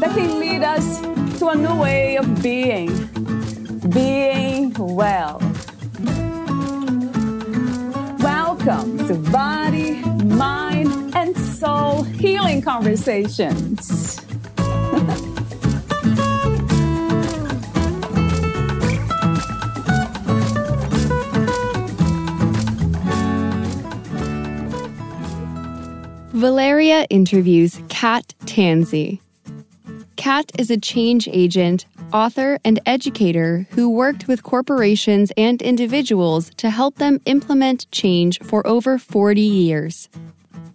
that can lead us to a new way of being, being well. Welcome to Body, Mind, and Soul Healing Conversations. Valeria interviews Kat Tansey. Kat is a change agent, author, and educator who worked with corporations and individuals to help them implement change for over 40 years.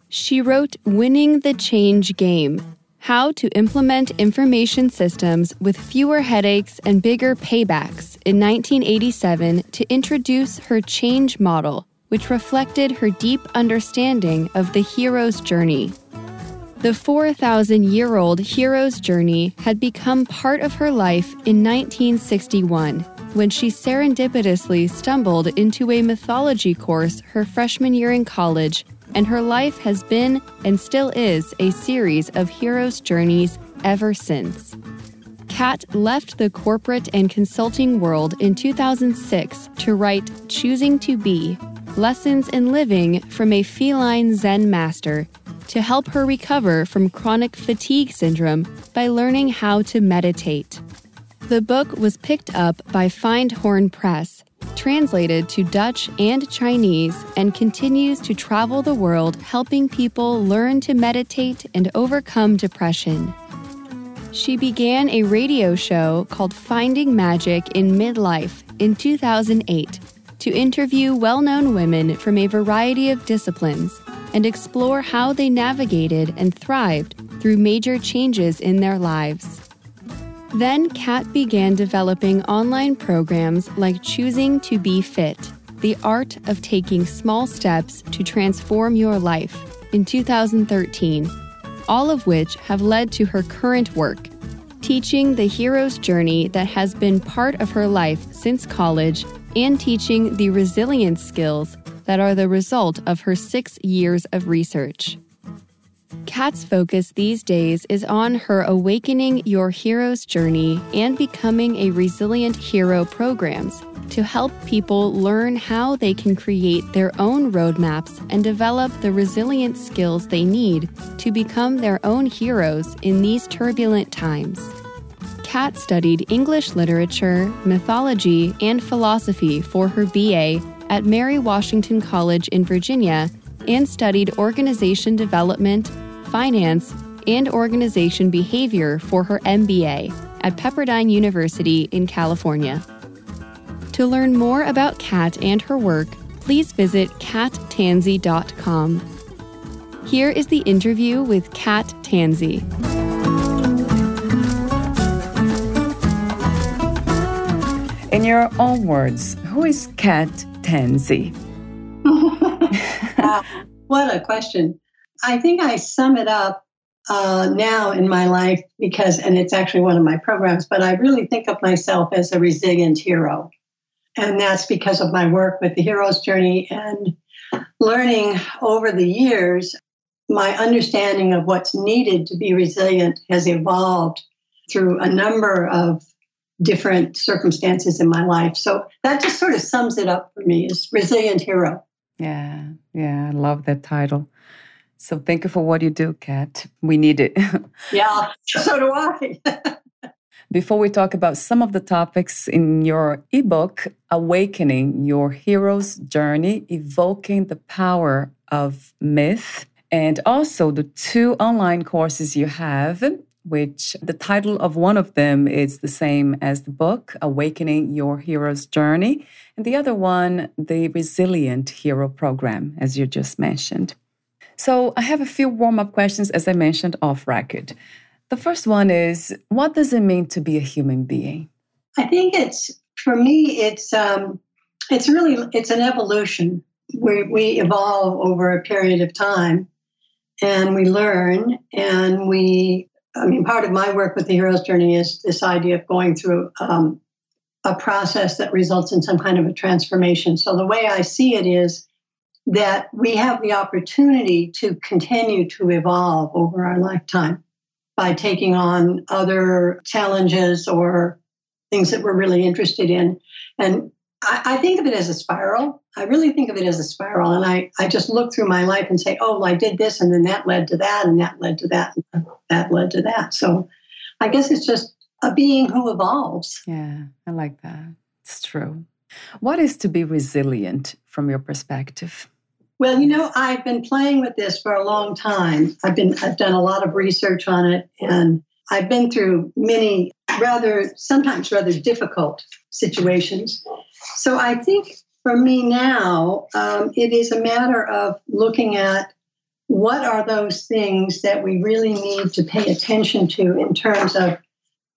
She wrote Winning the Change Game How to Implement Information Systems with Fewer Headaches and Bigger Paybacks in 1987 to introduce her change model which reflected her deep understanding of the hero's journey. The 4,000 year old hero's journey had become part of her life in 1961 when she serendipitously stumbled into a mythology course her freshman year in college, and her life has been and still is a series of hero's journeys ever since. Kat left the corporate and consulting world in 2006 to write Choosing to Be Lessons in Living from a Feline Zen Master to help her recover from chronic fatigue syndrome by learning how to meditate. The book was picked up by Findhorn Press, translated to Dutch and Chinese, and continues to travel the world helping people learn to meditate and overcome depression. She began a radio show called Finding Magic in Midlife in 2008 to interview well known women from a variety of disciplines and explore how they navigated and thrived through major changes in their lives. Then Kat began developing online programs like Choosing to Be Fit, the art of taking small steps to transform your life, in 2013, all of which have led to her current work, teaching the hero's journey that has been part of her life since college and teaching the resilience skills that are the result of her six years of research. Kat's focus these days is on her Awakening Your Hero's Journey and Becoming a Resilient Hero programs to help people learn how they can create their own roadmaps and develop the resilient skills they need to become their own heroes in these turbulent times. Kat studied English literature, mythology, and philosophy for her BA at Mary Washington College in Virginia and studied organization development, finance, and organization behavior for her MBA at Pepperdine University in California. To learn more about Kat and her work, please visit kattansey.com. Here is the interview with Kat Tansey. In your own words, who is Kat wow, what a question. I think I sum it up uh, now in my life because, and it's actually one of my programs, but I really think of myself as a resilient hero. And that's because of my work with the hero's journey and learning over the years, my understanding of what's needed to be resilient has evolved through a number of different circumstances in my life. So that just sort of sums it up for me is resilient hero. Yeah, yeah, I love that title. So thank you for what you do, Kat. We need it. yeah, so do I. Before we talk about some of the topics in your ebook, Awakening Your Hero's Journey, Evoking the Power of Myth, and also the two online courses you have which the title of one of them is the same as the book, Awakening Your Hero's Journey, and the other one, the Resilient Hero Program, as you just mentioned. So I have a few warm up questions, as I mentioned off record. The first one is What does it mean to be a human being? I think it's for me. It's um, it's really it's an evolution. We we evolve over a period of time, and we learn, and we. I mean, part of my work with the hero's journey is this idea of going through um, a process that results in some kind of a transformation. So the way I see it is that we have the opportunity to continue to evolve over our lifetime by taking on other challenges or things that we're really interested in. And I, I, think of it as a spiral. I really think of it as a spiral. And I, I just look through my life and say, oh, well, I did this, and then that led to that, and that led to that, and that led to that. So I guess it's just a being who evolves. Yeah, I like that. It's true. What is to be resilient from your perspective? Well, you know, I've been playing with this for a long time. I've been I've done a lot of research on it and I've been through many rather sometimes rather difficult situations. So I think for me now, um, it is a matter of looking at what are those things that we really need to pay attention to in terms of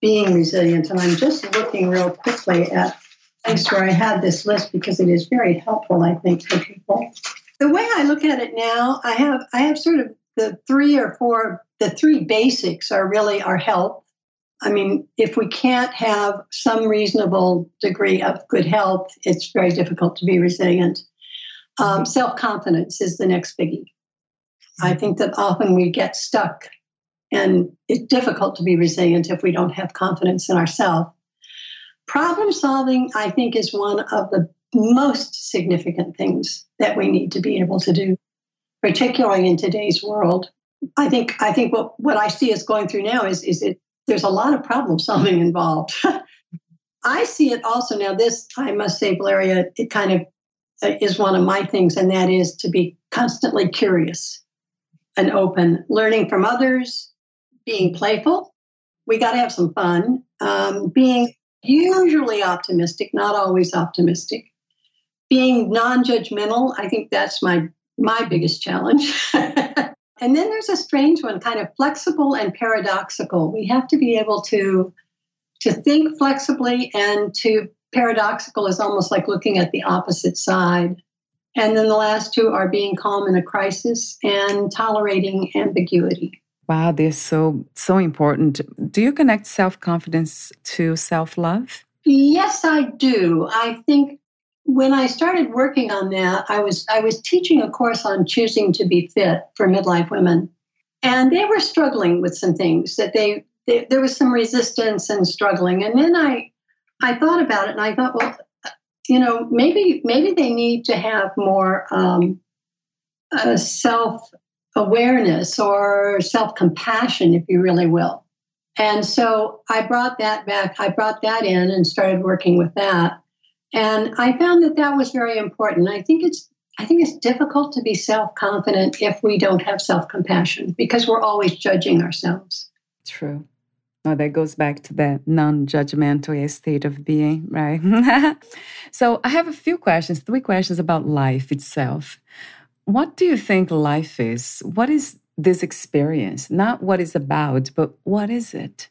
being resilient. And I'm just looking real quickly at thanks where I had this list because it is very helpful, I think, for people the way I look at it now, I have I have sort of the three or four the three basics are really our health. I mean, if we can't have some reasonable degree of good health, it's very difficult to be resilient. Um, Self confidence is the next biggie. I think that often we get stuck, and it's difficult to be resilient if we don't have confidence in ourselves. Problem solving, I think, is one of the most significant things that we need to be able to do, particularly in today's world. I think I think what, what I see us going through now is is it there's a lot of problem solving involved. I see it also now. This I must say, Valeria, it kind of uh, is one of my things, and that is to be constantly curious and open, learning from others, being playful. We got to have some fun. Um, being usually optimistic, not always optimistic being non-judgmental i think that's my my biggest challenge and then there's a strange one kind of flexible and paradoxical. We have to be able to to think flexibly and to paradoxical is almost like looking at the opposite side. And then the last two are being calm in a crisis and tolerating ambiguity. Wow they're so so important. Do you connect self-confidence to self-love? Yes i do. I think when I started working on that, I was I was teaching a course on choosing to be fit for midlife women, and they were struggling with some things that they, they there was some resistance and struggling. And then I I thought about it, and I thought, well, you know, maybe maybe they need to have more um, self awareness or self compassion, if you really will. And so I brought that back. I brought that in and started working with that. And I found that that was very important. I think it's I think it's difficult to be self-confident if we don't have self-compassion because we're always judging ourselves. True. Oh, that goes back to that non-judgmental state of being, right? so I have a few questions, three questions about life itself. What do you think life is? What is this experience? Not what it's about, but what is it?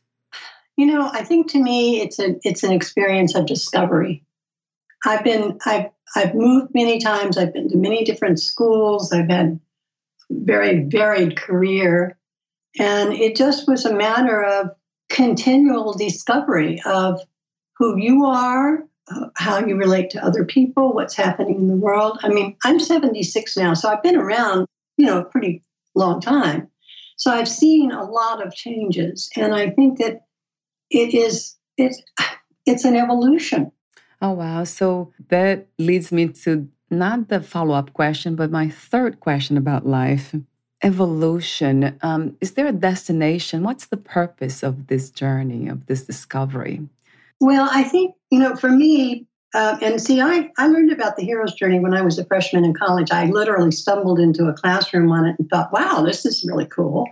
You know, I think to me it's a it's an experience of discovery. I've been I've I've moved many times. I've been to many different schools. I've had very varied career, and it just was a matter of continual discovery of who you are, how you relate to other people, what's happening in the world. I mean, I'm 76 now, so I've been around, you know, a pretty long time. So I've seen a lot of changes, and I think that it is it's it's an evolution. Oh, wow. So that leads me to not the follow up question, but my third question about life evolution. Um, is there a destination? What's the purpose of this journey, of this discovery? Well, I think, you know, for me, uh, and see, I, I learned about the hero's journey when I was a freshman in college. I literally stumbled into a classroom on it and thought, wow, this is really cool.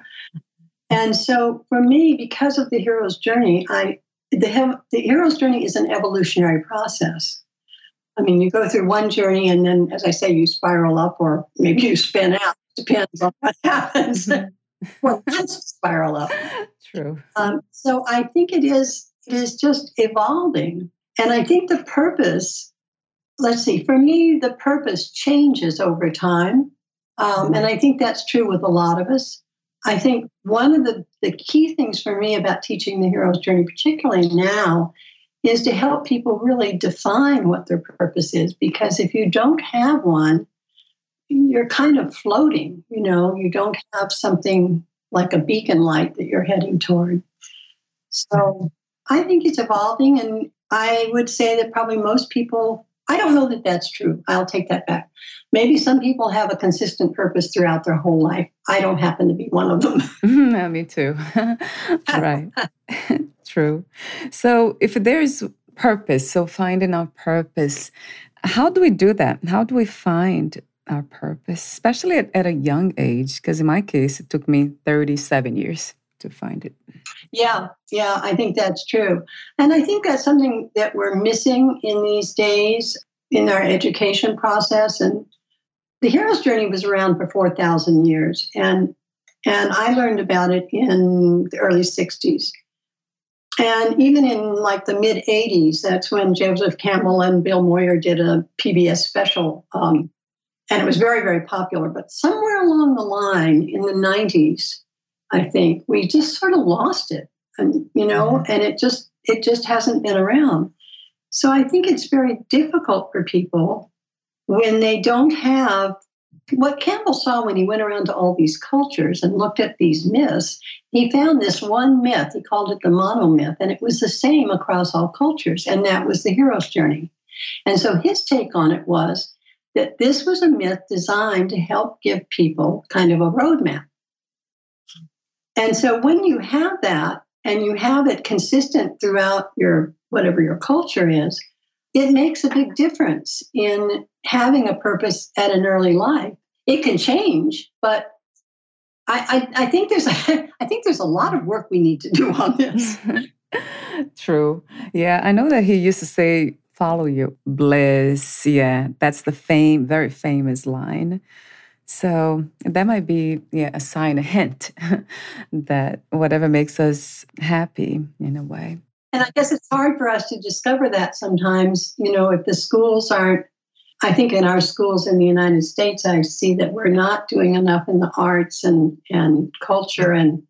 And so for me, because of the hero's journey, I the, the hero's journey is an evolutionary process. I mean, you go through one journey and then, as I say, you spiral up or maybe you spin out. Depends on what happens. well, that's spiral up. True. Um, so I think it is it is just evolving. And I think the purpose, let's see, for me, the purpose changes over time. Um, and I think that's true with a lot of us. I think one of the, the key things for me about teaching the hero's journey, particularly now, is to help people really define what their purpose is. Because if you don't have one, you're kind of floating, you know, you don't have something like a beacon light that you're heading toward. So I think it's evolving, and I would say that probably most people, I don't know that that's true. I'll take that back. Maybe some people have a consistent purpose throughout their whole life. I don't happen to be one of them. yeah, me too. right. True. So if there's purpose, so finding our purpose, how do we do that? How do we find our purpose, especially at, at a young age? Because in my case, it took me 37 years to find it. Yeah, yeah, I think that's true. And I think that's something that we're missing in these days in our education process. And the hero's journey was around for 4,000 years. And, and I learned about it in the early 60s. And even in like the mid 80s, that's when Joseph Campbell and Bill Moyer did a PBS special. Um, and it was very, very popular. But somewhere along the line in the 90s, I think we just sort of lost it. And, you know, mm-hmm. and it just, it just hasn't been around. So I think it's very difficult for people when they don't have what Campbell saw when he went around to all these cultures and looked at these myths, he found this one myth. He called it the monomyth, and it was the same across all cultures, and that was the hero's journey. And so his take on it was that this was a myth designed to help give people kind of a roadmap. And so when you have that and you have it consistent throughout your whatever your culture is, it makes a big difference in having a purpose at an early life. It can change, but I, I, I think there's a, I think there's a lot of work we need to do on this. True. Yeah, I know that he used to say, "Follow your bliss." Yeah, that's the fame, very famous line. So that might be yeah, a sign, a hint that whatever makes us happy in a way. And I guess it's hard for us to discover that sometimes, you know, if the schools aren't, I think in our schools in the United States, I see that we're not doing enough in the arts and, and culture. And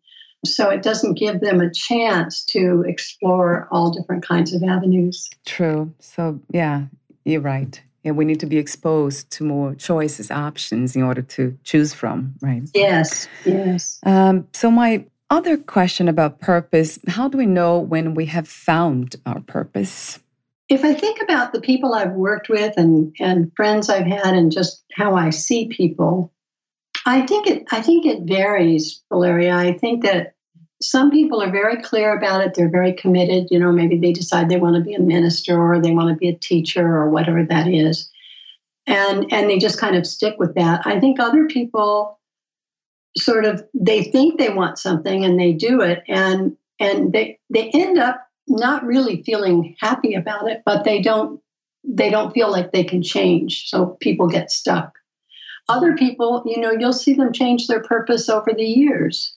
so it doesn't give them a chance to explore all different kinds of avenues. True. So, yeah, you're right. And we need to be exposed to more choices, options in order to choose from, right? Yes, yes. Um, so, my other question about purpose how do we know when we have found our purpose? If I think about the people I've worked with and, and friends I've had and just how I see people, I think it I think it varies, Valeria. I think that some people are very clear about it. They're very committed. You know, maybe they decide they want to be a minister or they want to be a teacher or whatever that is. And and they just kind of stick with that. I think other people sort of they think they want something and they do it and and they they end up not really feeling happy about it but they don't they don't feel like they can change so people get stuck other people you know you'll see them change their purpose over the years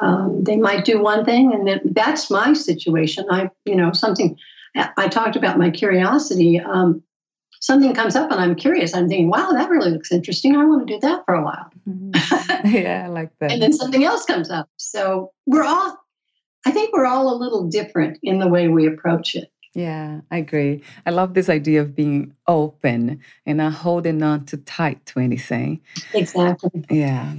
um, they might do one thing and then that's my situation i you know something i talked about my curiosity um, something comes up and I'm curious, I'm thinking, wow, that really looks interesting. I want to do that for a while. Mm-hmm. yeah, I like that. and then something else comes up. So we're all, I think we're all a little different in the way we approach it. Yeah, I agree. I love this idea of being open and not holding on too tight to anything. Exactly. Yeah,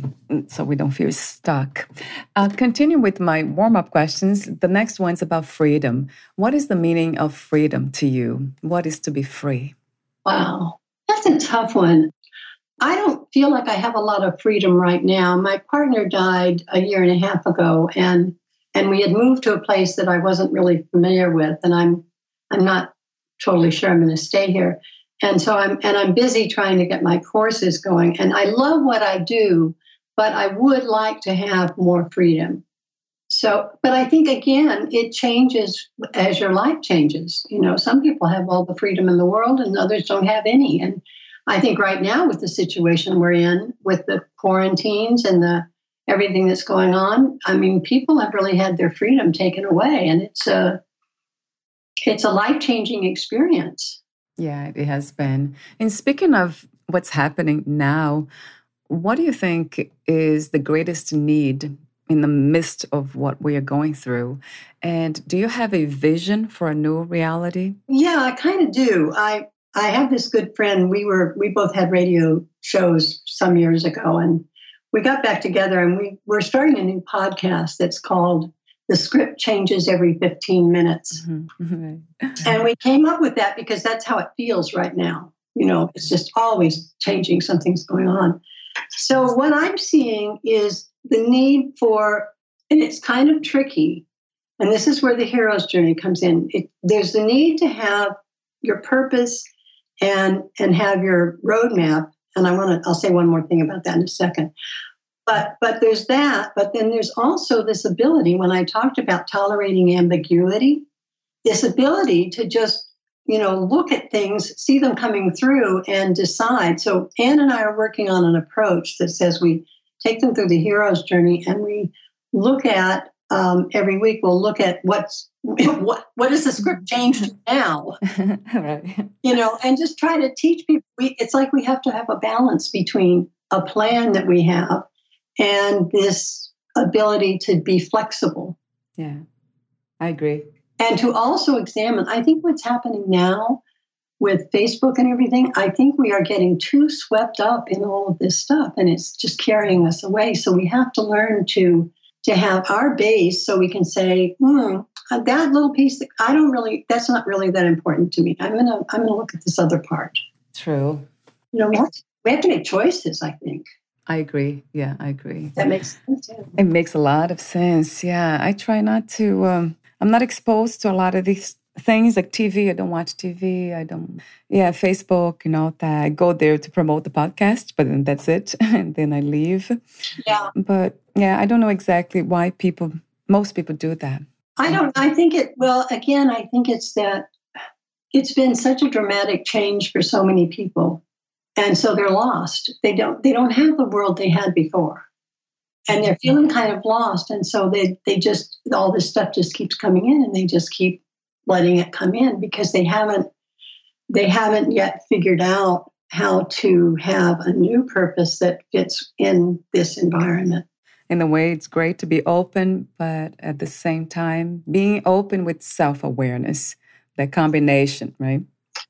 so we don't feel stuck. Uh, continue with my warm up questions. The next one's about freedom. What is the meaning of freedom to you? What is to be free? Wow, that's a tough one. I don't feel like I have a lot of freedom right now. My partner died a year and a half ago, and and we had moved to a place that I wasn't really familiar with, and I'm I'm not totally sure I'm going to stay here. And so I'm and I'm busy trying to get my courses going. And I love what I do, but I would like to have more freedom. So, but I think again, it changes as your life changes. You know, some people have all the freedom in the world and others don't have any. And I think right now, with the situation we're in, with the quarantines and the everything that's going on, I mean, people have really had their freedom taken away. And it's a, it's a life changing experience. Yeah, it has been. And speaking of what's happening now, what do you think is the greatest need in the midst of what we are going through? And do you have a vision for a new reality? Yeah, I kind of do. I I have this good friend. We were we both had radio shows some years ago, and we got back together and we we're starting a new podcast that's called the script changes every 15 minutes. Mm-hmm. and we came up with that because that's how it feels right now. You know, it's just always changing, something's going on. So, what I'm seeing is the need for, and it's kind of tricky, and this is where the hero's journey comes in. It, there's the need to have your purpose and and have your roadmap. And I want to, I'll say one more thing about that in a second. But but there's that, but then there's also this ability when I talked about tolerating ambiguity, this ability to just you know look at things, see them coming through, and decide. So Anne and I are working on an approach that says we take them through the hero's journey and we look at um, every week we'll look at what's what what is the script changed now right. you know and just try to teach people we, it's like we have to have a balance between a plan that we have and this ability to be flexible. Yeah, I agree. And to also examine, I think what's happening now with Facebook and everything, I think we are getting too swept up in all of this stuff and it's just carrying us away. So we have to learn to to have our base so we can say, hmm, that little piece that I don't really that's not really that important to me. I'm gonna I'm gonna look at this other part. True. You know, we have to, we have to make choices, I think. I agree. Yeah, I agree. That makes sense. Yeah. It makes a lot of sense. Yeah, I try not to. Um, I'm not exposed to a lot of these things like TV. I don't watch TV. I don't. Yeah, Facebook. You know that I go there to promote the podcast, but then that's it, and then I leave. Yeah. But yeah, I don't know exactly why people. Most people do that. I don't. I think it. Well, again, I think it's that it's been such a dramatic change for so many people and so they're lost. They don't they don't have the world they had before. And they're feeling kind of lost. And so they they just all this stuff just keeps coming in and they just keep letting it come in because they haven't they haven't yet figured out how to have a new purpose that fits in this environment. In a way it's great to be open but at the same time being open with self-awareness that combination right?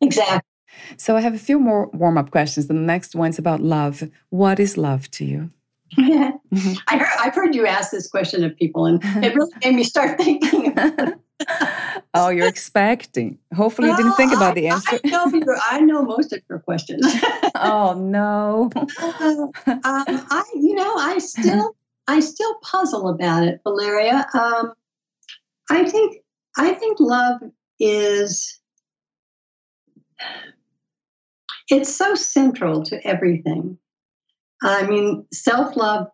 Exactly so I have a few more warm up questions. The next one's about love. What is love to you? I heard, I've heard you ask this question of people, and it really made me start thinking. oh, you're expecting. Hopefully, you didn't think about the answer. I know, your, I know most of your questions. oh no. Uh, um, I, you know, I still, I still puzzle about it, Valeria. Um, I think, I think love is it's so central to everything. I mean, self love,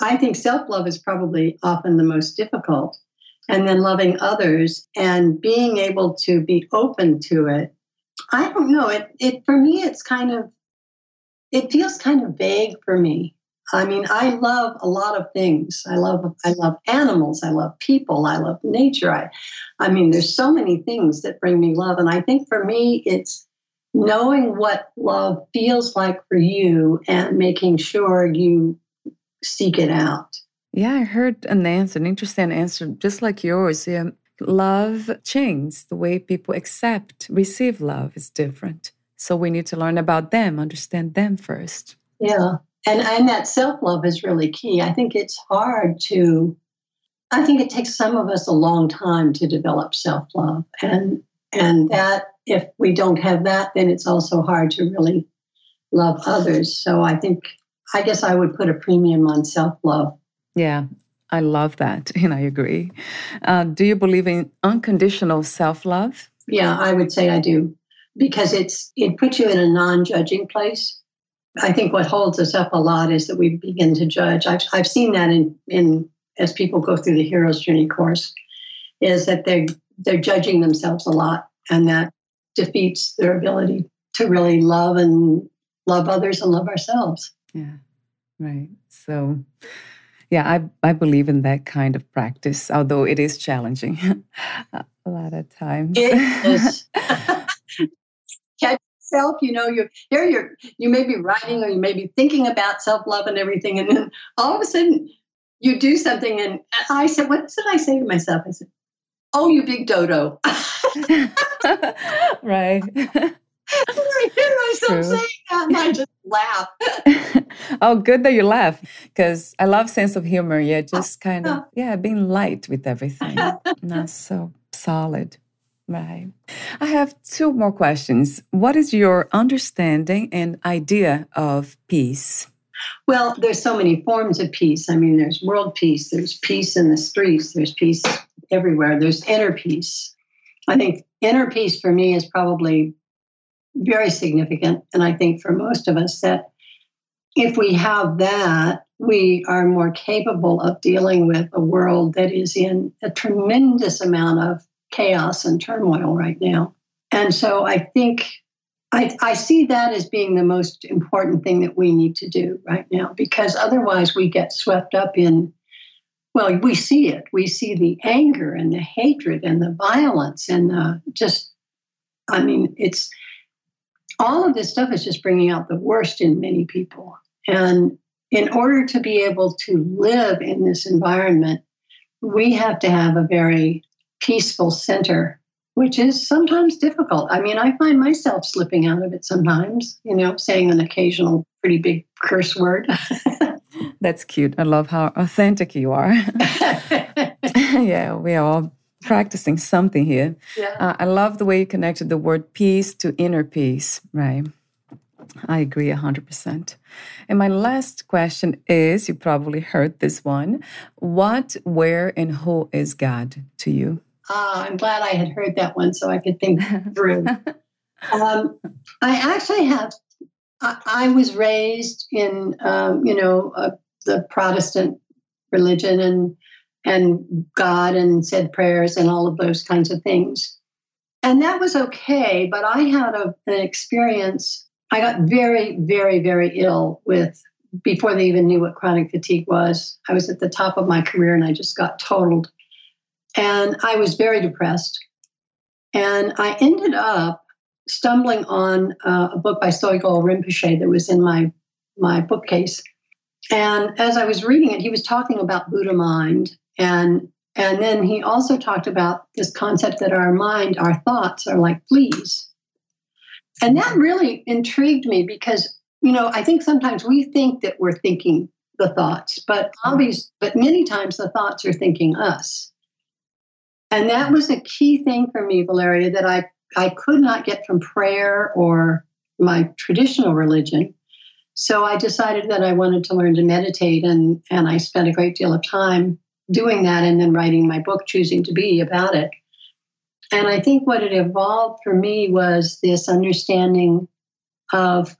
I think self love is probably often the most difficult. And then loving others and being able to be open to it. I don't know. It, it for me, it's kind of, it feels kind of vague for me. I mean, I love a lot of things. I love I love animals. I love people. I love nature. I, I mean, there's so many things that bring me love, and I think for me, it's knowing what love feels like for you and making sure you seek it out. Yeah, I heard an answer, an interesting answer, just like yours. Yeah, love changes the way people accept, receive love is different. So we need to learn about them, understand them first. Yeah. And and that self-love is really key. I think it's hard to I think it takes some of us a long time to develop self-love. And and that if we don't have that, then it's also hard to really love others. So I think, I guess I would put a premium on self love. Yeah, I love that. And I agree. Uh, do you believe in unconditional self love? Yeah, I would say I do because it's it puts you in a non-judging place. I think what holds us up a lot is that we begin to judge. I've I've seen that in in as people go through the hero's journey course, is that they're they're judging themselves a lot, and that defeats their ability to really love and love others and love ourselves. Yeah, right. So, Yeah, I, I believe in that kind of practice, although it is challenging a lot of times. It is. Catch yourself, you know, you're there, you're, you may be writing or you may be thinking about self love and everything. And then all of a sudden you do something. And I said, What did I say to myself? I said, Oh, you big dodo. right. I hear myself saying that and I just laugh. oh, good that you laugh because I love sense of humor. Yeah, just kind of, yeah, being light with everything. Not so solid. Right. I have two more questions. What is your understanding and idea of peace? Well, there's so many forms of peace. I mean, there's world peace, there's peace in the streets, there's peace everywhere, there's inner peace. I think inner peace for me is probably very significant. And I think for most of us, that if we have that, we are more capable of dealing with a world that is in a tremendous amount of chaos and turmoil right now. And so I think I, I, see that as being the most important thing that we need to do right now, because otherwise we get swept up in, well, we see it. We see the anger and the hatred and the violence and the just, I mean, it's all of this stuff is just bringing out the worst in many people. And in order to be able to live in this environment, we have to have a very peaceful center, which is sometimes difficult. I mean, I find myself slipping out of it sometimes, you know, saying an occasional pretty big curse word. That's cute. I love how authentic you are. yeah, we are all practicing something here. Yeah. Uh, I love the way you connected the word peace to inner peace, right? I agree 100%. And my last question is you probably heard this one. What, where, and who is God to you? Uh, I'm glad I had heard that one so I could think through. um, I actually have, I, I was raised in, um, you know, uh, the Protestant religion and and God and said prayers and all of those kinds of things. And that was okay, but I had a, an experience. I got very, very, very ill with before they even knew what chronic fatigue was. I was at the top of my career and I just got totaled. And I was very depressed. And I ended up stumbling on uh, a book by Sogyal Rinpoche that was in my, my bookcase. And as I was reading it, he was talking about Buddha mind and and then he also talked about this concept that our mind, our thoughts are like fleas. And that really intrigued me because, you know, I think sometimes we think that we're thinking the thoughts, but obvious, but many times the thoughts are thinking us. And that was a key thing for me, Valeria, that I, I could not get from prayer or my traditional religion. So I decided that I wanted to learn to meditate, and, and I spent a great deal of time doing that and then writing my book, Choosing to Be, about it. And I think what it evolved for me was this understanding of,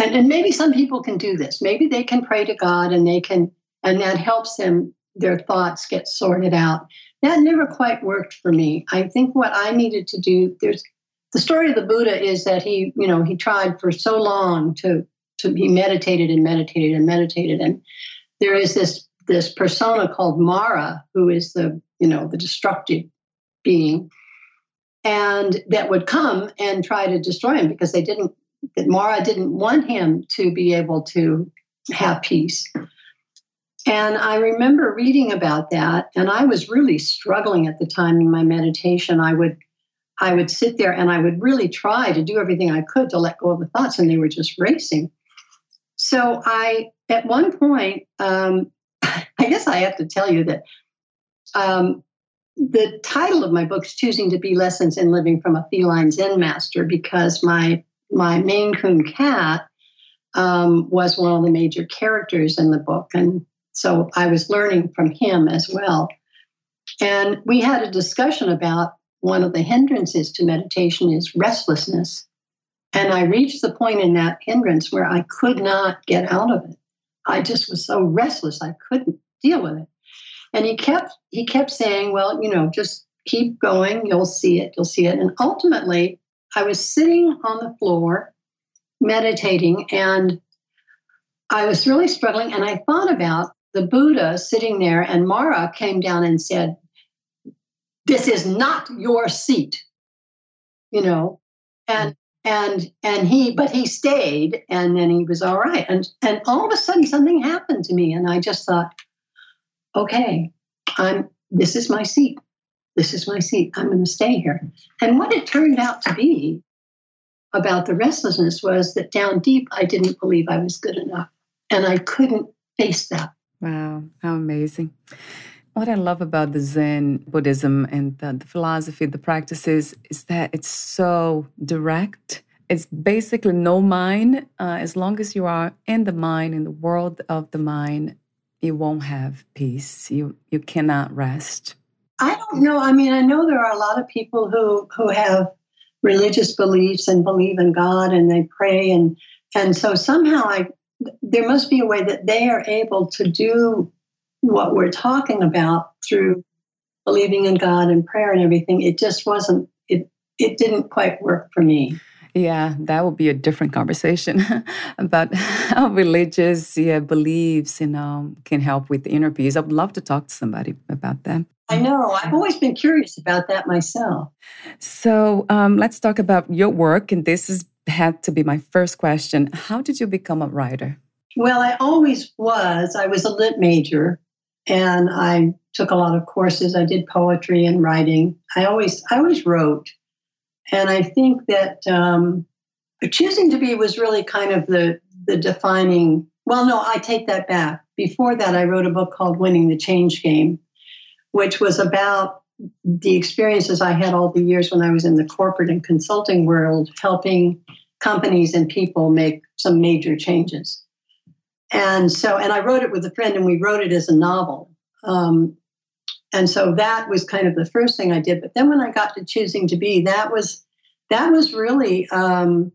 and, and maybe some people can do this. Maybe they can pray to God and they can, and that helps them, their thoughts get sorted out. That never quite worked for me. I think what I needed to do, there's the story of the Buddha is that he, you know, he tried for so long to to be meditated and meditated and meditated. And there is this this persona called Mara, who is the you know the destructive being, and that would come and try to destroy him because they didn't that Mara didn't want him to be able to have peace. And I remember reading about that, and I was really struggling at the time in my meditation. I would I would sit there and I would really try to do everything I could to let go of the thoughts, and they were just racing. So I, at one point, um, I guess I have to tell you that um, the title of my book is "Choosing to Be: Lessons in Living from a Feline Zen Master" because my my Maine Coon cat um, was one of the major characters in the book, and so I was learning from him as well. And we had a discussion about one of the hindrances to meditation is restlessness. And I reached the point in that hindrance where I could not get out of it. I just was so restless I couldn't deal with it. And he kept he kept saying, "Well, you know, just keep going. You'll see it. You'll see it." And ultimately, I was sitting on the floor meditating and I was really struggling and I thought about the Buddha sitting there, and Mara came down and said, This is not your seat, you know. And and and he but he stayed and then he was all right. And and all of a sudden something happened to me and i just thought okay i'm this is my seat. This is my seat. I'm going to stay here. And what it turned out to be about the restlessness was that down deep i didn't believe i was good enough and i couldn't face that wow how amazing what I love about the Zen Buddhism and the, the, philosophy, the practices, is that it's so direct. It's basically no mind. Uh, as long as you are in the mind, in the world of the mind, you won't have peace. You you cannot rest. I don't know. I mean, I know there are a lot of people who who have religious beliefs and believe in God and they pray and and so somehow I there must be a way that they are able to do what we're talking about through believing in God and prayer and everything, it just wasn't, it, it didn't quite work for me. Yeah, that would be a different conversation about how religious yeah, beliefs, you know, can help with the inner peace. I would love to talk to somebody about that. I know. I've always been curious about that myself. So um, let's talk about your work. And this has had to be my first question. How did you become a writer? Well, I always was. I was a lit major and I took a lot of courses. I did poetry and writing. I always I always wrote, and I think that um, choosing to be was really kind of the the defining. Well, no, I take that back. Before that, I wrote a book called Winning the Change Game, which was about the experiences I had all the years when I was in the corporate and consulting world, helping companies and people make some major changes. And so, and I wrote it with a friend, and we wrote it as a novel. Um, and so that was kind of the first thing I did. But then when I got to choosing to be, that was that was really um,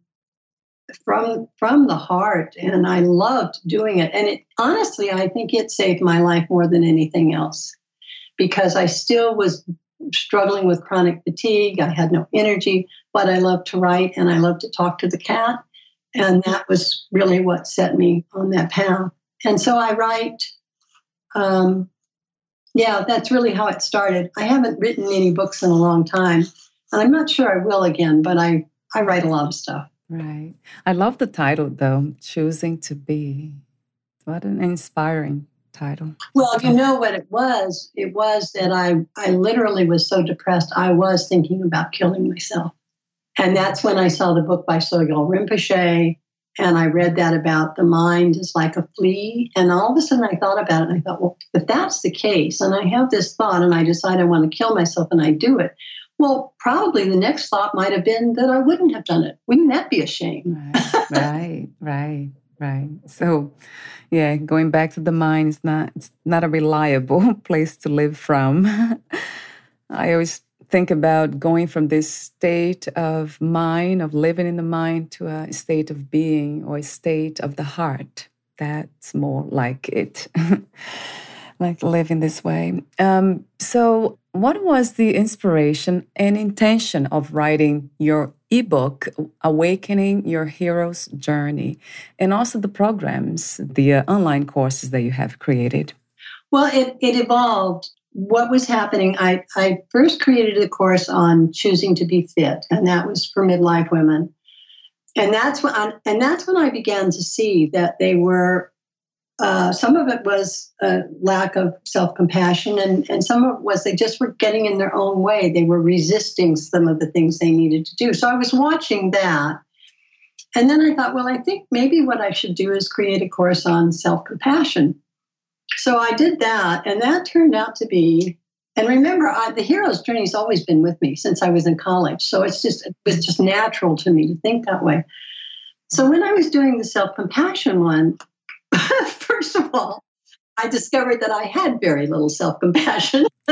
from from the heart, and I loved doing it. And it honestly, I think it saved my life more than anything else because I still was struggling with chronic fatigue. I had no energy, but I loved to write and I loved to talk to the cat. And that was really what set me on that path. And so I write. Um, yeah, that's really how it started. I haven't written any books in a long time, and I'm not sure I will again, but I, I write a lot of stuff. Right. I love the title, though Choosing to Be. What an inspiring title. Well, you know what it was? It was that I, I literally was so depressed, I was thinking about killing myself. And that's when I saw the book by Sogyal Rinpoche. And I read that about the mind is like a flea. And all of a sudden I thought about it and I thought, well, if that's the case, and I have this thought and I decide I want to kill myself and I do it, well, probably the next thought might have been that I wouldn't have done it. Wouldn't that be a shame? Right, right, right, right. So, yeah, going back to the mind is not it's not a reliable place to live from. I always think about going from this state of mind, of living in the mind, to a state of being or a state of the heart. That's more like it, like living this way. Um, so, what was the inspiration and intention of writing your ebook, Awakening Your Hero's Journey, and also the programs, the uh, online courses that you have created? Well, it, it evolved what was happening, I, I first created a course on choosing to be fit, and that was for midlife women. And that's when I, and that's when I began to see that they were uh, some of it was a lack of self compassion, and, and some of it was they just were getting in their own way. They were resisting some of the things they needed to do. So I was watching that. And then I thought, well, I think maybe what I should do is create a course on self compassion so I did that, and that turned out to be. And remember, I, the hero's journey has always been with me since I was in college. So it's just it was just natural to me to think that way. So when I was doing the self compassion one, first of all, I discovered that I had very little self compassion.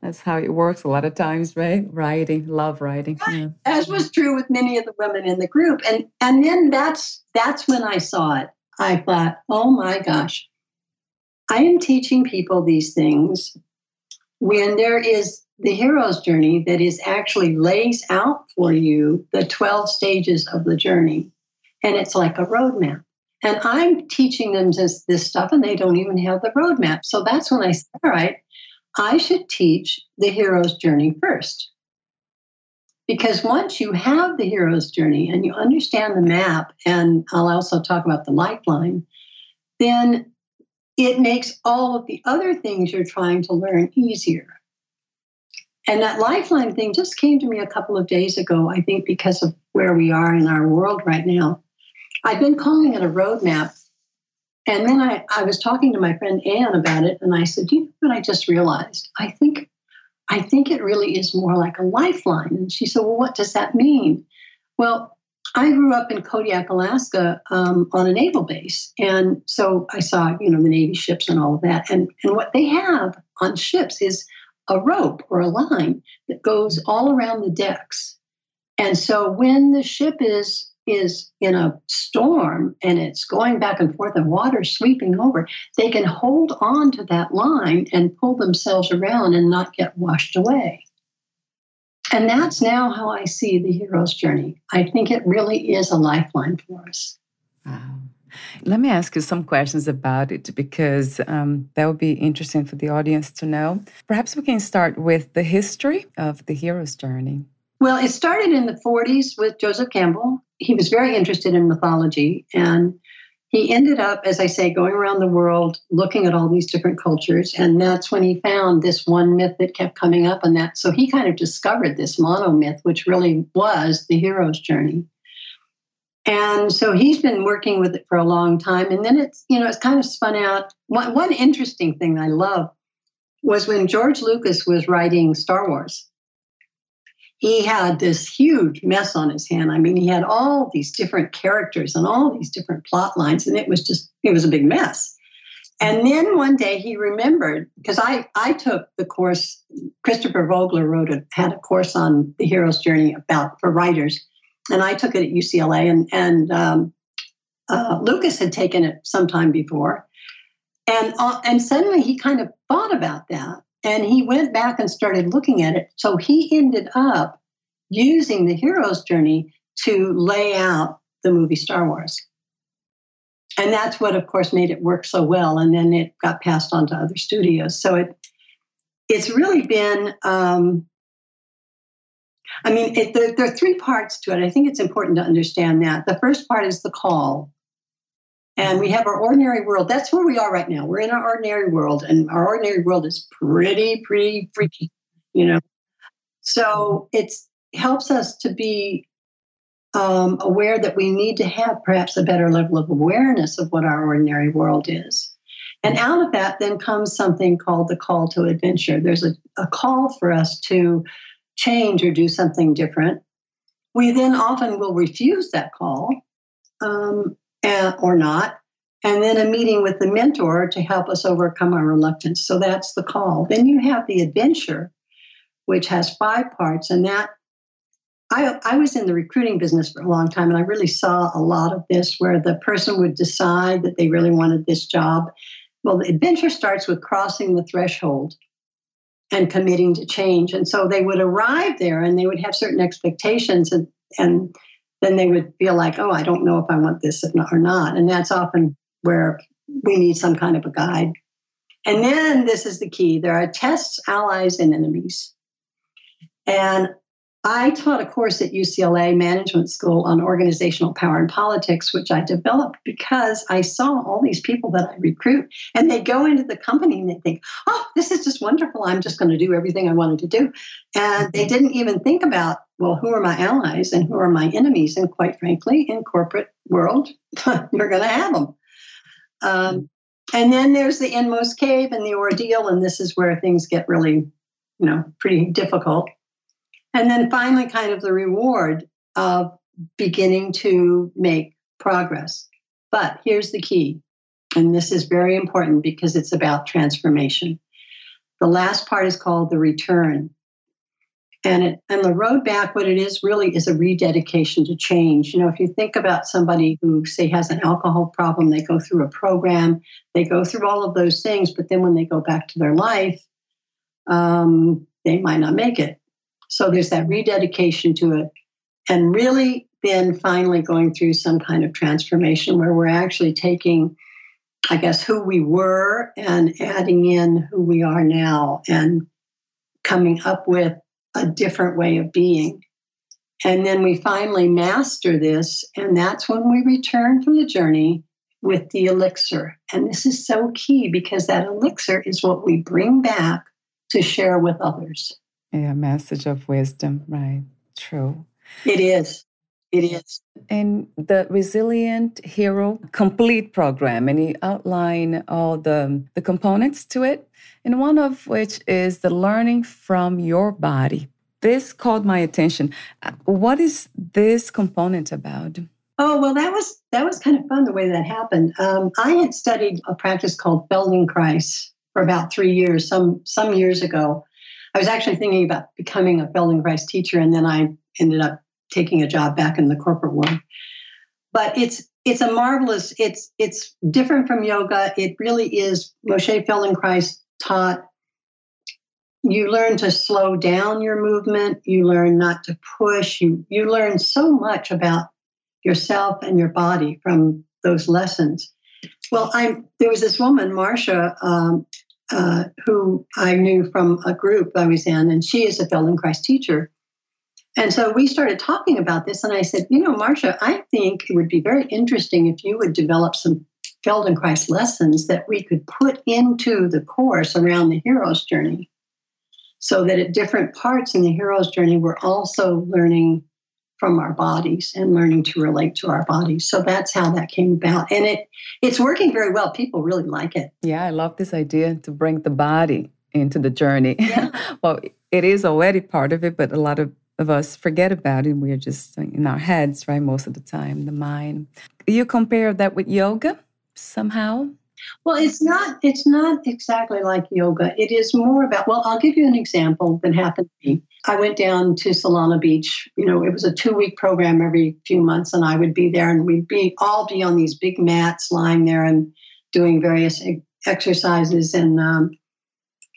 That's how it works a lot of times, right? Writing, love writing. Yeah. As was true with many of the women in the group. And and then that's that's when I saw it. I thought, oh my gosh, I am teaching people these things when there is the hero's journey that is actually lays out for you the 12 stages of the journey. And it's like a roadmap. And I'm teaching them this, this stuff, and they don't even have the roadmap. So that's when I said, all right, I should teach the hero's journey first. Because once you have the hero's journey and you understand the map, and I'll also talk about the lifeline, then it makes all of the other things you're trying to learn easier. And that lifeline thing just came to me a couple of days ago, I think, because of where we are in our world right now. I've been calling it a roadmap. And then I, I was talking to my friend Anne about it, and I said, "Do you know what I just realized? I think I think it really is more like a lifeline. And she said, Well, what does that mean? Well, I grew up in Kodiak, Alaska, um, on a naval base, and so I saw, you know, the Navy ships and all of that. And and what they have on ships is a rope or a line that goes all around the decks. And so when the ship is is in a storm and it's going back and forth and water sweeping over, they can hold on to that line and pull themselves around and not get washed away. And that's now how I see the hero's journey. I think it really is a lifeline for us. Wow. Let me ask you some questions about it because um, that would be interesting for the audience to know. Perhaps we can start with the history of the hero's journey. Well, it started in the 40s with Joseph Campbell. He was very interested in mythology and he ended up, as I say, going around the world looking at all these different cultures. And that's when he found this one myth that kept coming up. And that, so he kind of discovered this monomyth, which really was the hero's journey. And so he's been working with it for a long time. And then it's, you know, it's kind of spun out. One, one interesting thing I love was when George Lucas was writing Star Wars he had this huge mess on his hand. I mean, he had all these different characters and all these different plot lines, and it was just, it was a big mess. And then one day he remembered because I, I took the course. Christopher Vogler wrote a, had a course on the hero's journey about for writers, and I took it at UCLA. And and um, uh, Lucas had taken it sometime before, and uh, and suddenly he kind of thought about that, and he went back and started looking at it. So he ended up using the hero's journey to lay out the movie Star Wars. And that's what, of course, made it work so well. And then it got passed on to other studios. So it it's really been. Um, I mean, it, there, there are three parts to it. I think it's important to understand that. The first part is the call, and we have our ordinary world. That's where we are right now. We're in our ordinary world, and our ordinary world is pretty, pretty freaky, you know. So it helps us to be um, aware that we need to have perhaps a better level of awareness of what our ordinary world is. And out of that, then comes something called the call to adventure. There's a, a call for us to change or do something different. We then often will refuse that call. Um, uh, or not, and then a meeting with the mentor to help us overcome our reluctance. So that's the call. Then you have the adventure, which has five parts, and that I, I was in the recruiting business for a long time, and I really saw a lot of this where the person would decide that they really wanted this job. Well, the adventure starts with crossing the threshold and committing to change. And so they would arrive there and they would have certain expectations and, and then they would feel like, oh, I don't know if I want this or not. And that's often where we need some kind of a guide. And then this is the key there are tests, allies, and enemies. And I taught a course at UCLA Management School on organizational power and politics, which I developed because I saw all these people that I recruit and they go into the company and they think, oh, this is just wonderful. I'm just going to do everything I wanted to do. And they didn't even think about, well, who are my allies and who are my enemies? And quite frankly, in corporate world, you're going to have them. Um, and then there's the inmost cave and the ordeal. And this is where things get really, you know, pretty difficult. And then finally, kind of the reward of beginning to make progress. But here's the key, and this is very important because it's about transformation. The last part is called the return. And, it, and the road back, what it is really is a rededication to change. You know, if you think about somebody who, say, has an alcohol problem, they go through a program, they go through all of those things, but then when they go back to their life, um, they might not make it. So there's that rededication to it and really then finally going through some kind of transformation where we're actually taking, I guess, who we were and adding in who we are now and coming up with a different way of being. And then we finally master this, and that's when we return from the journey with the elixir. And this is so key because that elixir is what we bring back to share with others. Yeah, message of wisdom, right? True. It is. It is. And the Resilient Hero Complete program, and you outline all the, the components to it, and one of which is the learning from your body. This caught my attention. What is this component about? Oh well, that was that was kind of fun the way that happened. Um, I had studied a practice called Feldenkrais for about three years, some some years ago. I was actually thinking about becoming a Feldenkrais teacher, and then I ended up taking a job back in the corporate world. But it's it's a marvelous. It's it's different from yoga. It really is. Moshe Feldenkrais taught you learn to slow down your movement you learn not to push you you learn so much about yourself and your body from those lessons well i'm there was this woman marcia um, uh, who i knew from a group i was in and she is a feldenkrais teacher and so we started talking about this and i said you know marcia i think it would be very interesting if you would develop some feldenkrais lessons that we could put into the course around the hero's journey so that at different parts in the hero's journey, we're also learning from our bodies and learning to relate to our bodies. So that's how that came about. And it it's working very well. People really like it. Yeah, I love this idea to bring the body into the journey. Yeah. well, it is already part of it, but a lot of, of us forget about it. We're just in our heads, right, most of the time, the mind. You compare that with yoga somehow? Well, it's not it's not exactly like yoga. It is more about well, I'll give you an example that happened to me. I went down to Solana Beach. You know, it was a two-week program every few months, and I would be there and we'd be all be on these big mats lying there and doing various exercises and um,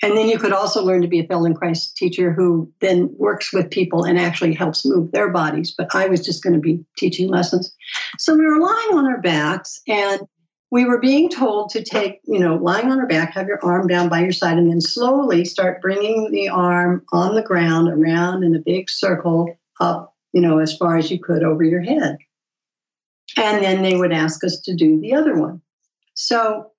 and then you could also learn to be a Feldenkrais teacher who then works with people and actually helps move their bodies. But I was just going to be teaching lessons. So we were lying on our backs and we were being told to take, you know, lying on our back, have your arm down by your side, and then slowly start bringing the arm on the ground around in a big circle up, you know, as far as you could over your head. And then they would ask us to do the other one. So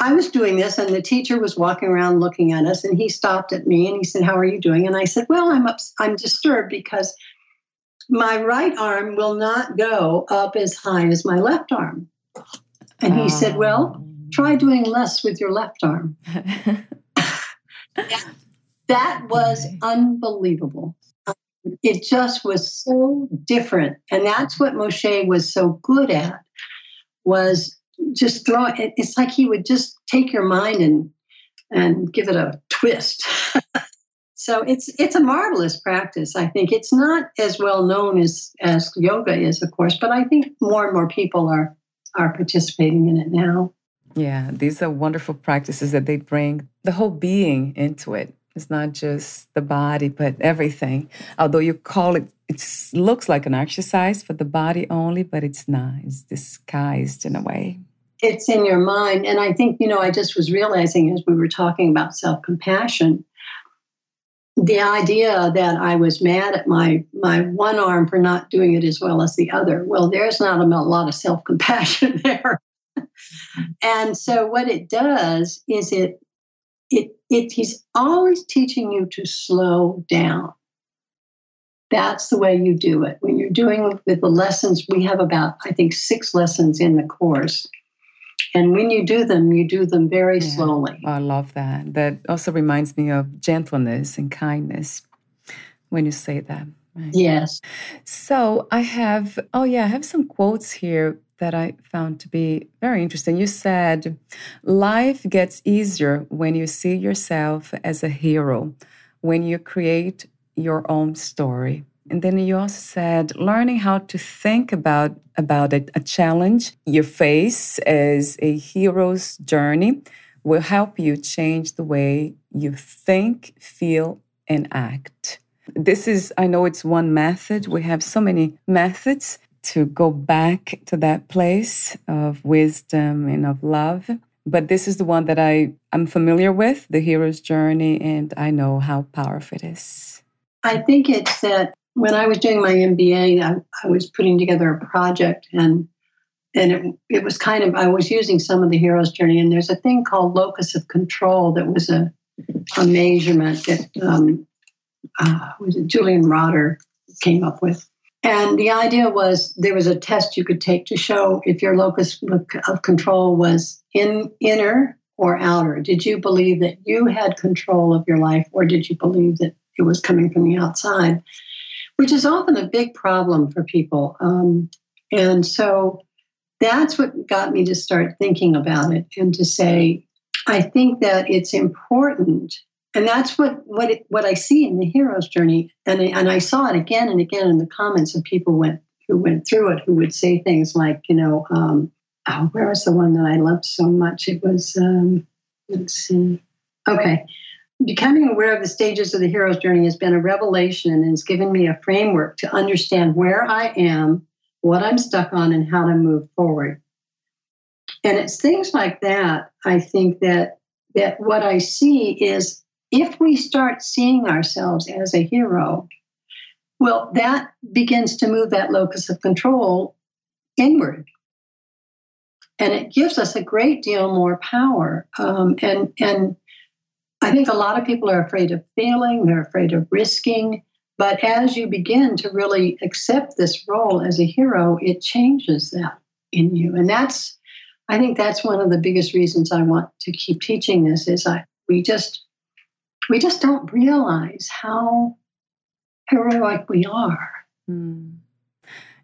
I was doing this, and the teacher was walking around looking at us, and he stopped at me and he said, "How are you doing?" And I said, "Well, I'm up, I'm disturbed because my right arm will not go up as high as my left arm." And he said, Well, try um. doing less with your left arm. that was unbelievable. It just was so different. And that's what Moshe was so good at was just throw it. It's like he would just take your mind and and give it a twist. so it's it's a marvelous practice. I think it's not as well known as as yoga is, of course, but I think more and more people are are participating in it now. Yeah, these are wonderful practices that they bring the whole being into it. It's not just the body, but everything. Although you call it, it looks like an exercise for the body only, but it's not. It's disguised in a way. It's in your mind. And I think, you know, I just was realizing as we were talking about self compassion, the idea that I was mad at my my one arm for not doing it as well as the other. Well, there's not a lot of self compassion there. and so what it does is it it it he's always teaching you to slow down. That's the way you do it. When you're doing with the lessons, we have about I think six lessons in the course. And when you do them, you do them very yeah. slowly. I love that. That also reminds me of gentleness and kindness when you say that. Right? Yes. So I have, oh, yeah, I have some quotes here that I found to be very interesting. You said, Life gets easier when you see yourself as a hero, when you create your own story. And then you also said learning how to think about about a, a challenge you face as a hero's journey will help you change the way you think, feel, and act. This is, I know it's one method. We have so many methods to go back to that place of wisdom and of love. But this is the one that I, I'm familiar with, the hero's journey, and I know how powerful it is. I think it's that when I was doing my MBA, I, I was putting together a project and and it, it was kind of I was using some of the hero's journey, and there's a thing called locus of control that was a, a measurement that um, uh, Julian Rotter came up with. And the idea was there was a test you could take to show if your locus of control was in inner or outer. Did you believe that you had control of your life, or did you believe that it was coming from the outside? Which is often a big problem for people. Um, and so that's what got me to start thinking about it and to say, I think that it's important. And that's what what it, what I see in the hero's journey, and and I saw it again and again in the comments of people went who went through it who would say things like, you know, um, oh, where was the one that I loved so much? It was um, let's see, okay. Becoming aware of the stages of the hero's journey has been a revelation and has given me a framework to understand where I am what I'm stuck on, and how to move forward. And it's things like that, I think that that what I see is if we start seeing ourselves as a hero, well, that begins to move that locus of control inward. And it gives us a great deal more power. Um, and, and I think a lot of people are afraid of failing, they're afraid of risking. But as you begin to really accept this role as a hero, it changes that in you. And that's, I think that's one of the biggest reasons I want to keep teaching this is I, we just, we just don't realize how heroic we are. Mm.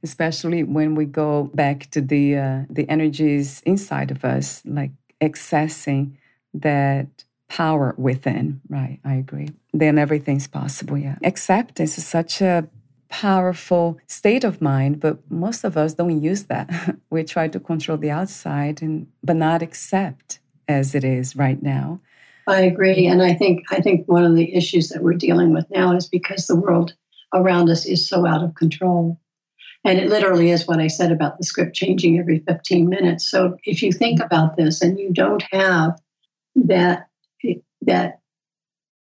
Especially when we go back to the uh, the energies inside of us, like accessing that power within. Right, I agree. Then everything's possible. Yeah. Acceptance is such a powerful state of mind, but most of us don't use that. we try to control the outside and but not accept as it is right now. I agree. And I think I think one of the issues that we're dealing with now is because the world around us is so out of control. And it literally is what I said about the script changing every 15 minutes. So if you think about this and you don't have that that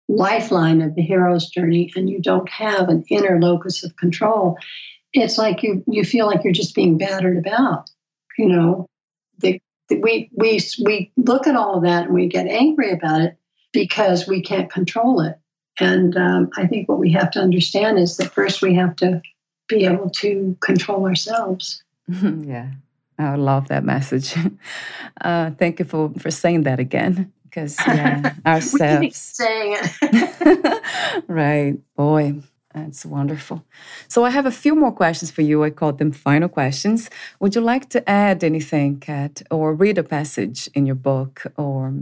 lifeline of the hero's journey and you don't have an inner locus of control, it's like you you feel like you're just being battered about. You know, the, we we we look at all of that and we get angry about it because we can't control it. And um, I think what we have to understand is that first we have to be able to control ourselves. yeah, I love that message. Uh, thank you for, for saying that again because yeah, ourselves we keep saying it. right, boy, that's wonderful. So I have a few more questions for you. I called them final questions. Would you like to add anything, Kat, or read a passage in your book or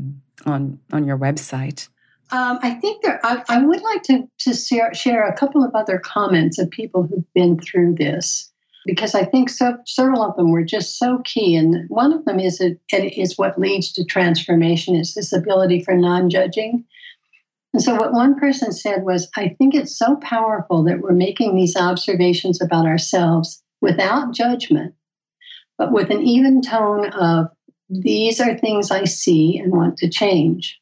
on on your website? Um, I think there. I, I, would like to to share, share a couple of other comments of people who've been through this because I think so, several of them were just so key. And one of them is, it is what leads to transformation is this ability for non-judging. And so what one person said was, I think it's so powerful that we're making these observations about ourselves without judgment, but with an even tone of these are things I see and want to change.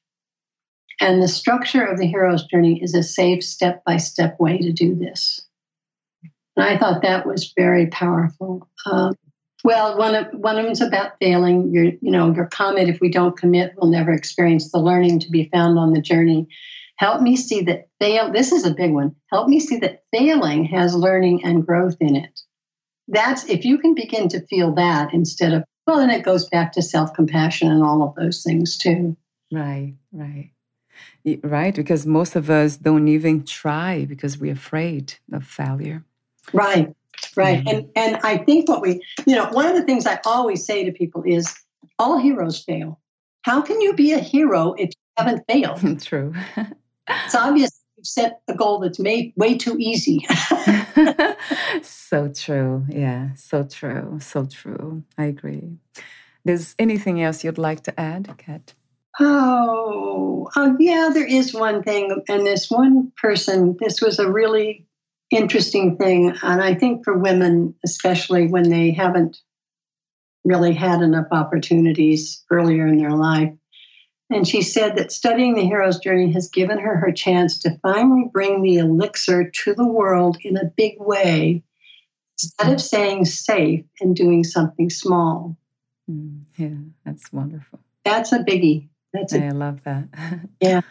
And the structure of the hero's journey is a safe step by step way to do this. And I thought that was very powerful. Um, well, one of one of them is about failing. Your, you know, your comment: "If we don't commit, we'll never experience the learning to be found on the journey." Help me see that fail. This is a big one. Help me see that failing has learning and growth in it. That's if you can begin to feel that instead of well, and it goes back to self compassion and all of those things too. Right, right, right. Because most of us don't even try because we're afraid of failure. Right, right. Mm-hmm. And and I think what we, you know, one of the things I always say to people is all heroes fail. How can you be a hero if you haven't failed? True. it's obvious you've set a goal that's made way too easy. so true. Yeah, so true. So true. I agree. There's anything else you'd like to add, Kat? Oh, uh, yeah, there is one thing. And this one person, this was a really interesting thing. And I think for women, especially when they haven't really had enough opportunities earlier in their life. And she said that studying the hero's journey has given her her chance to finally bring the elixir to the world in a big way instead of staying safe and doing something small. Mm, yeah, that's wonderful. That's a biggie. That's a, I love that. yeah.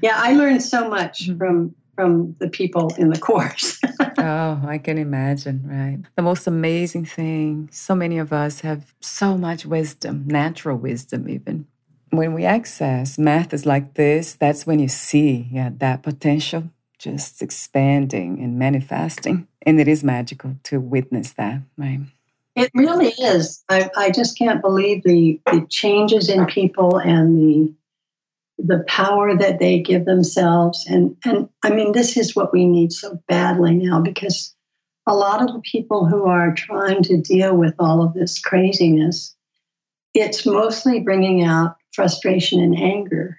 Yeah, I learned so much mm-hmm. from from the people in the course. oh, I can imagine, right? The most amazing thing, so many of us have so much wisdom, natural wisdom even. When we access math is like this, that's when you see yeah, that potential just expanding and manifesting. And it is magical to witness that, right? It really is. I, I just can't believe the, the changes in people and the the power that they give themselves. And and I mean, this is what we need so badly now because a lot of the people who are trying to deal with all of this craziness, it's mostly bringing out frustration and anger.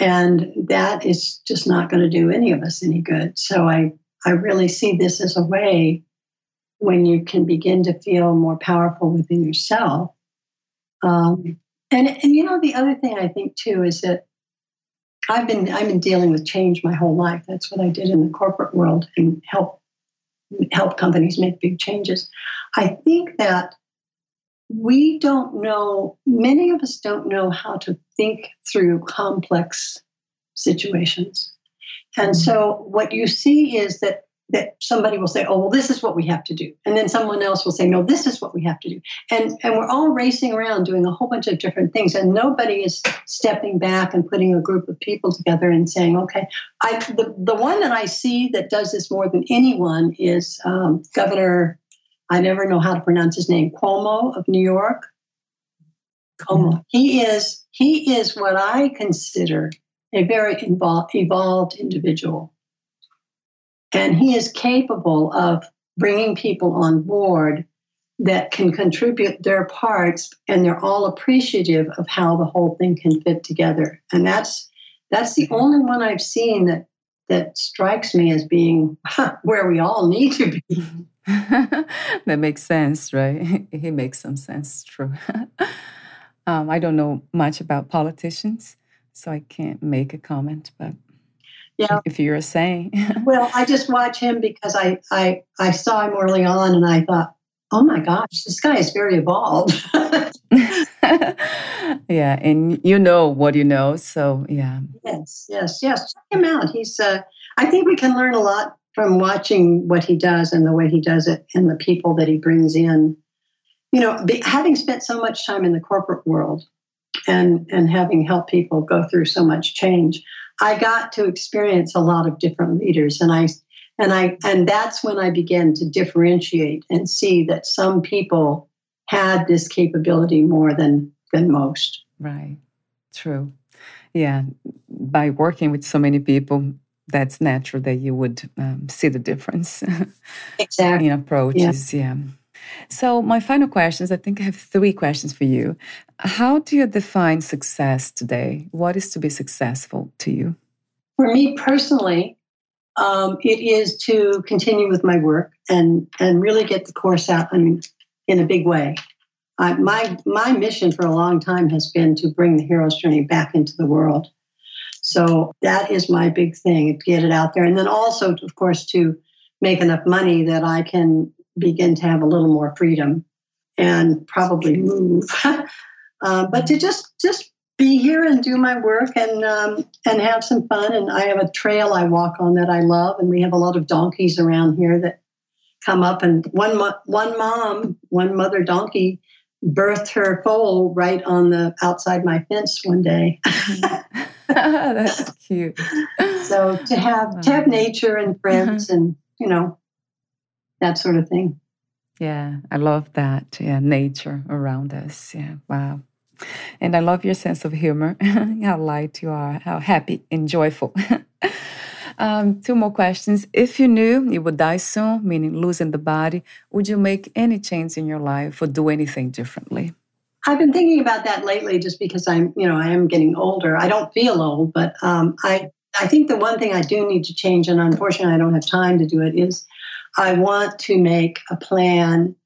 And that is just not going to do any of us any good. So I, I really see this as a way when you can begin to feel more powerful within yourself. Um, and, and you know, the other thing I think too is that I've been I've been dealing with change my whole life. That's what I did in the corporate world and help help companies make big changes. I think that we don't know, many of us don't know how to think through complex situations. And mm-hmm. so what you see is that that somebody will say, "Oh, well, this is what we have to do," and then someone else will say, "No, this is what we have to do," and and we're all racing around doing a whole bunch of different things, and nobody is stepping back and putting a group of people together and saying, "Okay." I the the one that I see that does this more than anyone is um, Governor I never know how to pronounce his name, Cuomo of New York. Cuomo. Mm-hmm. He is he is what I consider a very involved, evolved individual, and he is capable of bringing people on board that can contribute their parts, and they're all appreciative of how the whole thing can fit together. And that's that's the only one I've seen that that strikes me as being where we all need to be. that makes sense, right? He makes some sense, true. um, I don't know much about politicians, so I can't make a comment, but yeah. if you're saying. well, I just watch him because I, I, I saw him early on and I thought, oh my gosh, this guy is very evolved. yeah, and you know what you know, so yeah. Yes, yes, yes. Check him out. He's. Uh, I think we can learn a lot from watching what he does and the way he does it and the people that he brings in. You know, be, having spent so much time in the corporate world and and having helped people go through so much change, I got to experience a lot of different leaders, and I and I and that's when I began to differentiate and see that some people had this capability more than than most. Right. True. Yeah. By working with so many people, that's natural that you would um, see the difference exactly in approaches yeah. yeah. so my final questions i think i have three questions for you how do you define success today what is to be successful to you for me personally um, it is to continue with my work and and really get the course out in, in a big way uh, my my mission for a long time has been to bring the hero's journey back into the world so that is my big thing, to get it out there. And then also, of course, to make enough money that I can begin to have a little more freedom and probably move. uh, but to just just be here and do my work and um, and have some fun. And I have a trail I walk on that I love, and we have a lot of donkeys around here that come up. And one mo- one mom, one mother donkey, birthed her foal right on the outside my fence one day. That's cute. So to have to have nature and friends and you know that sort of thing. Yeah, I love that. Yeah, nature around us. Yeah, wow. And I love your sense of humor, how light you are, how happy and joyful. um, two more questions. If you knew you would die soon, meaning losing the body, would you make any change in your life or do anything differently? I've been thinking about that lately, just because I'm, you know, I am getting older. I don't feel old, but um, I, I think the one thing I do need to change, and unfortunately I don't have time to do it, is I want to make a plan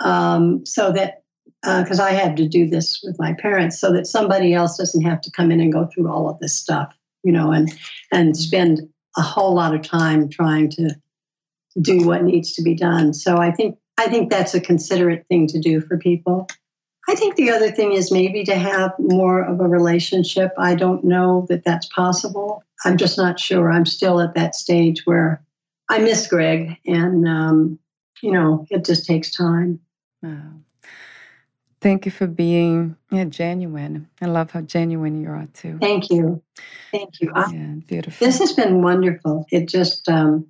um, so that because uh, I had to do this with my parents, so that somebody else doesn't have to come in and go through all of this stuff, you know, and and spend a whole lot of time trying to do what needs to be done. So I think I think that's a considerate thing to do for people. I think the other thing is maybe to have more of a relationship. I don't know that that's possible. I'm just not sure. I'm still at that stage where I miss Greg, and um, you know, it just takes time. Wow. Thank you for being yeah, genuine. I love how genuine you are too. Thank you. Thank you. Yeah, beautiful. This has been wonderful. It just um,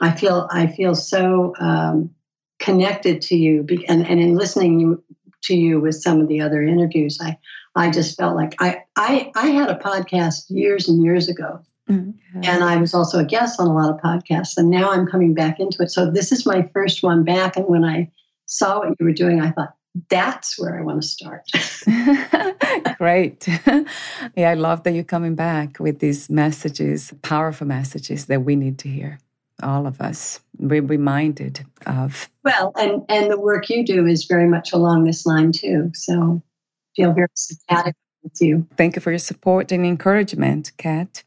I feel I feel so um, connected to you, and and in listening to you with some of the other interviews, I I just felt like I I I had a podcast years and years ago. Mm-hmm. And I was also a guest on a lot of podcasts, and now I'm coming back into it. So this is my first one back. And when I saw what you were doing, I thought, that's where I want to start. Great. yeah, I love that you're coming back with these messages, powerful messages that we need to hear all of us be reminded of. Well, and and the work you do is very much along this line too. So feel very sympathetic with you. Thank you for your support and encouragement, Kat.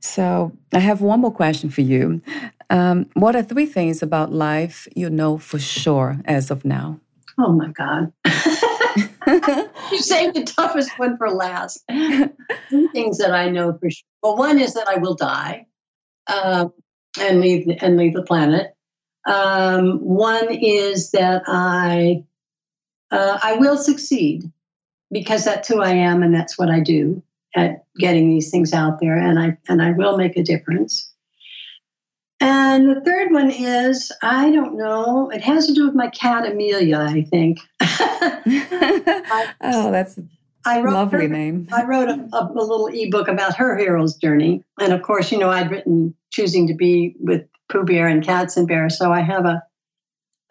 So I have one more question for you. Um, what are three things about life you know for sure as of now? Oh my God. you saved the toughest one for last. Three things that I know for sure. Well, one is that I will die. Um, and leave and leave the planet. Um, one is that I uh, I will succeed because that's who I am and that's what I do at getting these things out there, and I and I will make a difference. And the third one is I don't know. It has to do with my cat Amelia, I think. oh, that's I wrote lovely her, name. I wrote a, a, a little ebook about her hero's journey, and of course, you know, I'd written choosing to be with Pooh Bear and Katzenberg. So I have a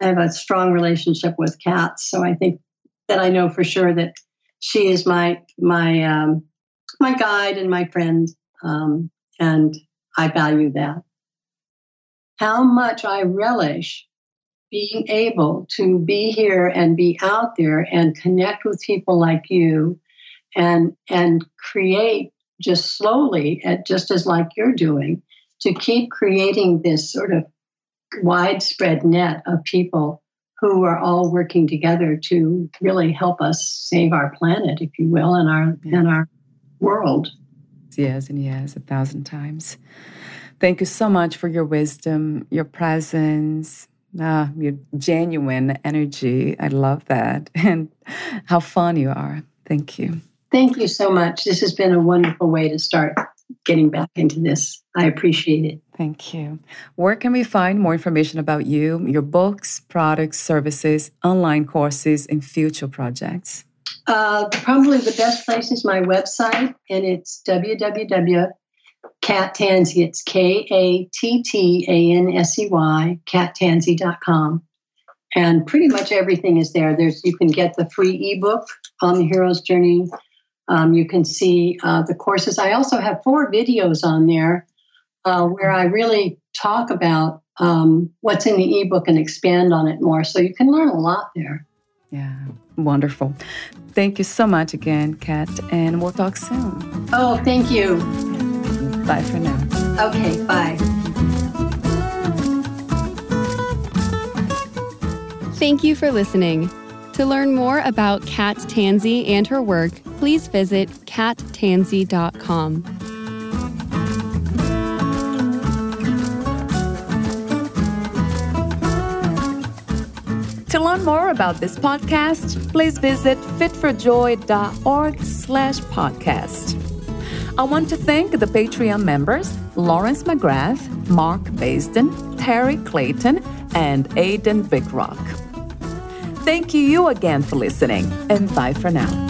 I have a strong relationship with cats. So I think that I know for sure that she is my my um, my guide and my friend, um, and I value that. How much I relish being able to be here and be out there and connect with people like you, and and create just slowly, at just as like you're doing, to keep creating this sort of widespread net of people who are all working together to really help us save our planet, if you will, and our and our world. Yes, and yes, a thousand times. Thank you so much for your wisdom, your presence, uh, your genuine energy. I love that, and how fun you are. Thank you. Thank you so much. This has been a wonderful way to start getting back into this. I appreciate it. Thank you. Where can we find more information about you, your books, products, services, online courses, and future projects? Uh, probably the best place is my website, and it's www. Tansey, it's K A T T A N S E Y, kattansey.com. And pretty much everything is there. There's you can get the free ebook on the hero's journey um, you can see uh, the courses. I also have four videos on there uh, where I really talk about um, what's in the ebook and expand on it more. So you can learn a lot there. Yeah, wonderful. Thank you so much again, Kat, and we'll talk soon. Oh, thank you. Bye for now. Okay, bye. Thank you for listening. To learn more about Kat Tansey and her work, please visit kattansey.com. To learn more about this podcast, please visit fitforjoy.org slash podcast. I want to thank the Patreon members Lawrence McGrath, Mark Basden, Terry Clayton, and Aidan Vickrock. Thank you again for listening, and bye for now.